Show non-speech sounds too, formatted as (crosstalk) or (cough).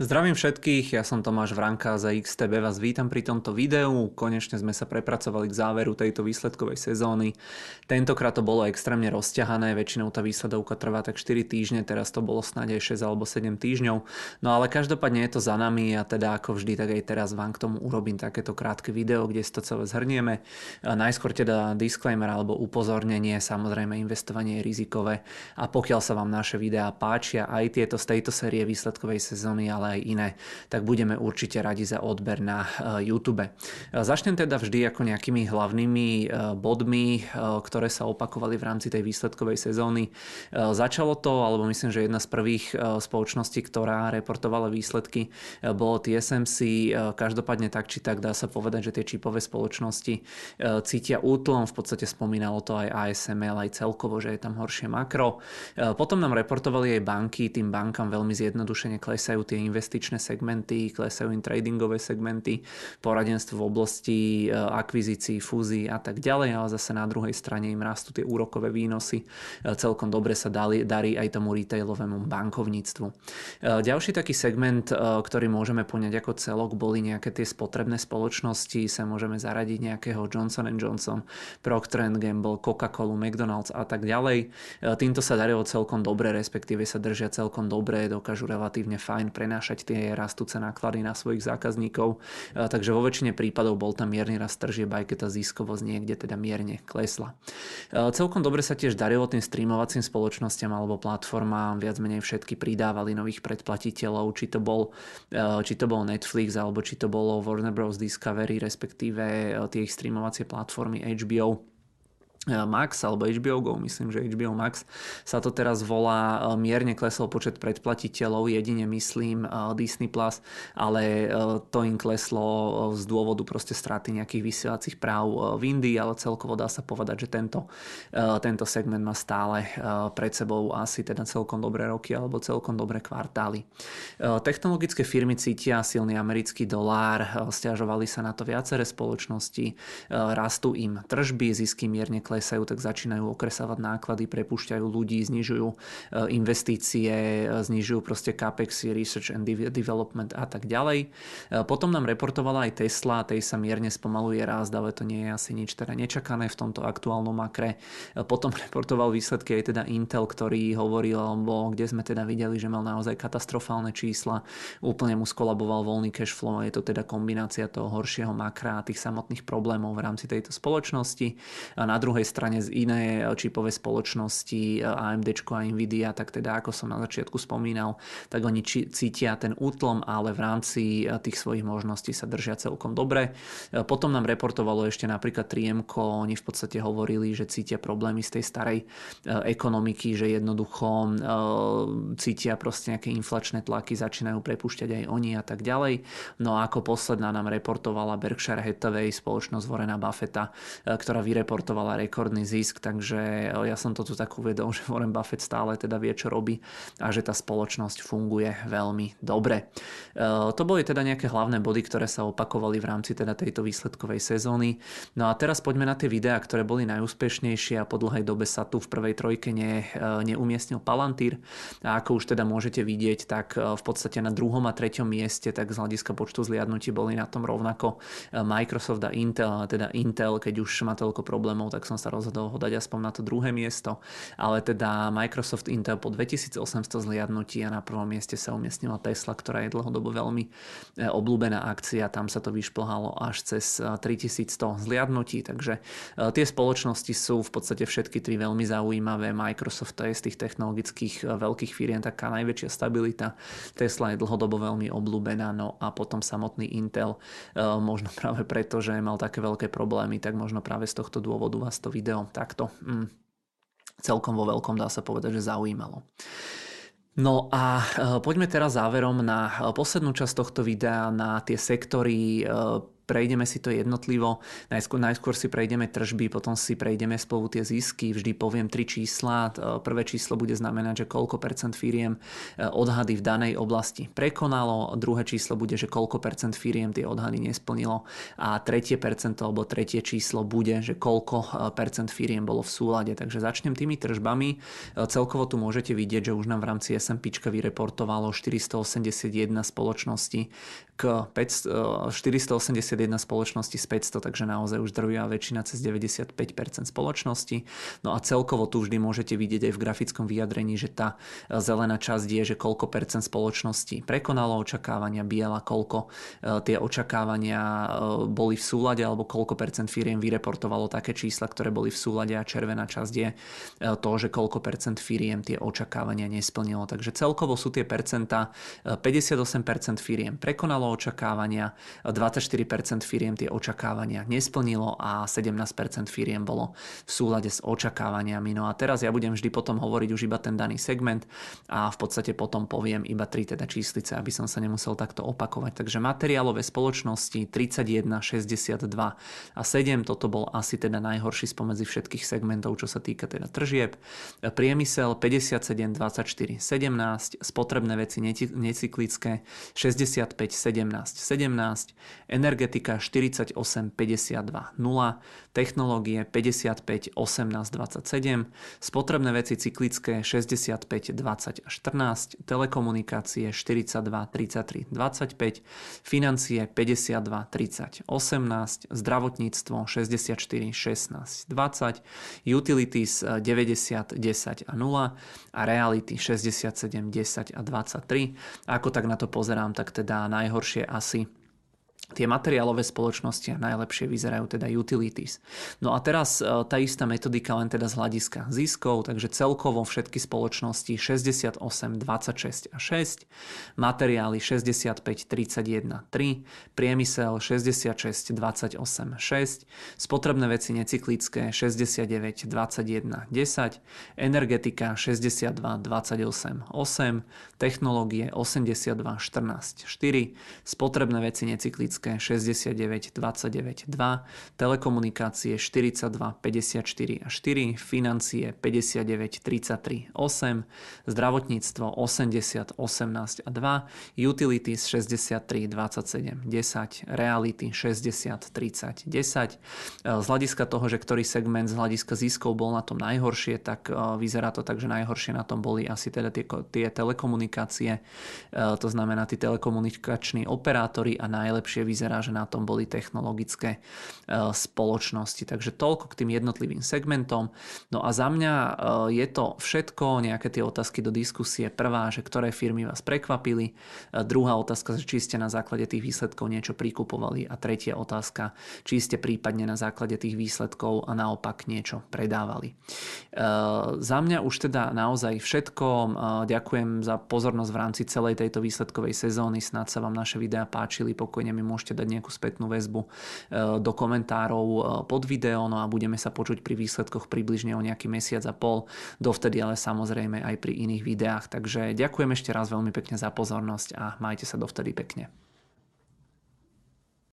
Zdravím všetkých, ja som Tomáš Vranka za XTB, vás vítam pri tomto videu. Konečne sme sa prepracovali k záveru tejto výsledkovej sezóny. Tentokrát to bolo extrémne rozťahané, väčšinou tá výsledovka trvá tak 4 týždne, teraz to bolo snáď aj 6 alebo 7 týždňov. No ale každopádne je to za nami a teda ako vždy, tak aj teraz vám k tomu urobím takéto krátke video, kde si to celé zhrnieme. Najskôr teda disclaimer alebo upozornenie, samozrejme investovanie je rizikové a pokiaľ sa vám naše videá páčia, aj tieto z tejto série výsledkovej sezóny, ale aj iné, tak budeme určite radi za odber na eh, YouTube. Eh, začnem teda vždy ako nejakými hlavnými eh, bodmi, ktoré sa opakovali v rámci tej výsledkovej sezóny. Začalo to, alebo myslím, že jedna z prvých spoločností, ktorá reportovala výsledky, bolo TSMC. Každopádne tak či tak dá sa povedať, že tie čipové spoločnosti cítia útlom, v podstate spomínalo to aj ASML, aj celkovo, že je tam horšie makro. Potom nám reportovali aj banky, tým bankám veľmi zjednodušene klesajú tie investície investičné segmenty, klesajú im tradingové segmenty, poradenstvo v oblasti e, akvizícií, fúzií a tak ďalej, ale zase na druhej strane im rastú tie úrokové výnosy. E, celkom dobre sa darí aj tomu retailovému bankovníctvu. E, ďalší taký segment, ktorý môžeme poňať ako celok, boli nejaké tie spotrebné spoločnosti, sa môžeme zaradiť nejakého Johnson Johnson, Procter Gamble, Coca-Cola, McDonald's a tak ďalej. Týmto sa darilo celkom dobre, respektíve sa držia celkom dobre, dokážu relatívne fajn prenášať znášať tie rastúce náklady na svojich zákazníkov. Takže vo väčšine prípadov bol tam mierny rast tržieb, aj keď tá ziskovosť niekde teda mierne klesla. Celkom dobre sa tiež darilo tým streamovacím spoločnosťam alebo platformám, viac menej všetky pridávali nových predplatiteľov, či to bol, či to bol Netflix alebo či to bolo Warner Bros. Discovery, respektíve tie ich streamovacie platformy HBO Max alebo HBO Go, myslím, že HBO Max sa to teraz volá, e, mierne klesol počet predplatiteľov, jedine myslím e, Disney+, Plus, ale to im kleslo z dôvodu proste straty nejakých vysielacích práv v Indii, ale celkovo dá sa povedať, že tento, tento segment má stále pred sebou asi teda celkom dobré roky alebo celkom dobré kvartály. Technologické firmy cítia silný americký dolár, stiažovali sa na to viaceré spoločnosti, rastú im tržby, zisky mierne klesajú, tak začínajú okresávať náklady, prepušťajú ľudí, znižujú e, investície, e, znižujú proste capex, research and development a tak ďalej. E, potom nám reportovala aj Tesla, tej sa mierne spomaluje rast, ale to nie je asi nič teda nečakané v tomto aktuálnom makre. Potom (laughs) reportoval výsledky aj teda Intel, ktorý hovoril, alebo kde sme teda videli, že mal naozaj katastrofálne čísla, úplne mu skolaboval voľný cash flow, je to teda kombinácia toho horšieho makra a tých samotných problémov v rámci tejto spoločnosti. A na druhej druhej strane z iné čipové spoločnosti AMD a Nvidia, tak teda ako som na začiatku spomínal, tak oni cítia ten útlom, ale v rámci eh, tých svojich možností sa držia celkom dobre. Eh, potom nám reportovalo ešte napríklad 3M, oni v podstate hovorili, že cítia problémy z tej starej eh, ekonomiky, že jednoducho cítia proste nejaké inflačné tlaky, začínajú prepušťať aj oni a tak ďalej. No a ako posledná nám reportovala Berkshire Hathaway, spoločnosť Vorena Buffetta, ktorá vyreportovala rekordný zisk, takže ja som to tu tak uvedol, (laughs) že Warren Buffett stále teda vie, čo robí a že tá spoločnosť funguje veľmi dobre. To boli teda nejaké hlavné body, ktoré sa opakovali v rámci teda tejto výsledkovej sezóny. No a teraz poďme na tie videá, ktoré boli najúspešnejšie a po dlhej dobe sa tu v prvej trojke ne, neumiestnil Palantír. A ako už teda môžete vidieť, tak v podstate na druhom a treťom mieste, tak z hľadiska počtu zliadnutí boli na tom rovnako Microsoft a Intel, teda Intel, keď už má toľko problémov, tak som sa rozhodol ho dať aspoň na to druhé miesto, ale teda Microsoft Intel po 2800 zliadnutí a na prvom mieste sa umiestnila Tesla, ktorá je dlhodobo veľmi e, obľúbená akcia, tam sa to vyšplhalo až cez 3100 e, zliadnutí, takže e, tie spoločnosti sú v podstate všetky tri veľmi zaujímavé. Microsoft to je z tých technologických veľkých firiem taká najväčšia stabilita. Tesla je dlhodobo veľmi obľúbená, no a potom samotný Intel, možno práve preto, že mal také veľké problémy, tak možno práve z tohto dôvodu vás to video takto mm, celkom vo veľkom dá sa povedať, že zaujímalo. No a e, poďme teraz záverom na poslednú časť tohto videa, na tie sektory, e, prejdeme si to jednotlivo. Najskôr, najskôr si prejdeme tržby, potom si prejdeme spolu tie zisky. Vždy poviem tri čísla. Prvé číslo bude znamenať, že koľko percent firiem odhady v danej oblasti prekonalo. Druhé číslo bude, že koľko percent firiem tie odhady nesplnilo. A tretie percento alebo tretie číslo bude, že koľko percent firiem bolo v súlade. Takže začnem tými tržbami. Celkovo tu môžete vidieť, že už nám v rámci S&P vyreportovalo 481 spoločnosti k 500, 481 spoločnosti z 500, takže naozaj už drvia väčšina cez 95% spoločnosti. No a celkovo tu vždy môžete vidieť aj v grafickom vyjadrení, že tá zelená časť je, že koľko percent spoločnosti prekonalo očakávania, biela koľko e, tie očakávania e, boli v súlade alebo koľko percent firiem vyreportovalo také čísla, ktoré boli v súlade a červená časť je e, to, že koľko percent firiem tie očakávania nesplnilo. Takže celkovo sú tie percentá 58% firiem prekonalo očakávania, 24% firiem tie očakávania nesplnilo a 17% firiem bolo v súlade s očakávaniami. No a teraz ja budem vždy potom hovoriť už iba ten daný segment a v podstate potom poviem iba tri teda číslice, aby som sa nemusel takto opakovať. Takže materiálové spoločnosti 31, 62 a 7, toto bol asi teda najhorší spomedzi všetkých segmentov, čo sa týka teda tržieb. Priemysel 57, 24, 17, spotrebné veci necyklické 65, 17 17, 17, energetika 48, 52, 0, technológie 55, 18, 27, spotrebné veci cyklické 65, 20 až 14, telekomunikácie 42, 33, 25, financie 52, 30, 18, zdravotníctvo 64, 16, 20, utilities 90, 10 a 0 a reality 67, 10 a 23. A ako tak na to pozerám, tak teda najhoršie najhoršie asi tie materiálové spoločnosti najlepšie vyzerajú teda utilities. No a teraz e, tá istá metodika len teda z hľadiska ziskov, takže celkovo všetky spoločnosti 68, 26 a 6, materiály 65, 31, 3, priemysel 66, 28, 6, spotrebné veci necyklické 69, 21, 10, energetika 62, 28, 8, technológie 82, 14, 4, spotrebné veci necyklické elektrické 69 29 2, telekomunikácie 42 54 a 4, financie 59 33 8, zdravotníctvo 80 18 a 2, utilities 63 27 10, reality 60 30 10. Z hľadiska toho, že ktorý segment z hľadiska ziskov bol na tom najhoršie, tak e, vyzerá to tak, že najhoršie na tom boli asi teda tie, tie telekomunikácie, e, to znamená tí telekomunikační operátori a najlepšie vyzerá, že na tom boli technologické e, spoločnosti. Takže toľko k tým jednotlivým segmentom. No a za mňa e, je to všetko, nejaké tie otázky do diskusie. Prvá, že ktoré firmy vás prekvapili. E, druhá otázka, či ste na základe tých výsledkov niečo prikupovali. A tretia otázka, či ste prípadne na základe tých výsledkov a naopak niečo predávali. Za mňa už teda naozaj všetko. Ďakujem za pozornosť v rámci celej tejto výsledkovej sezóny. Snad sa vám naše videá páčili. Pokojne mi môžete dať nejakú spätnú väzbu e, do komentárov e, pod video, no a budeme sa počuť pri výsledkoch približne o nejaký mesiac a pol, dovtedy ale samozrejme aj pri iných videách. Takže ďakujem ešte raz veľmi pekne za pozornosť a majte sa dovtedy pekne.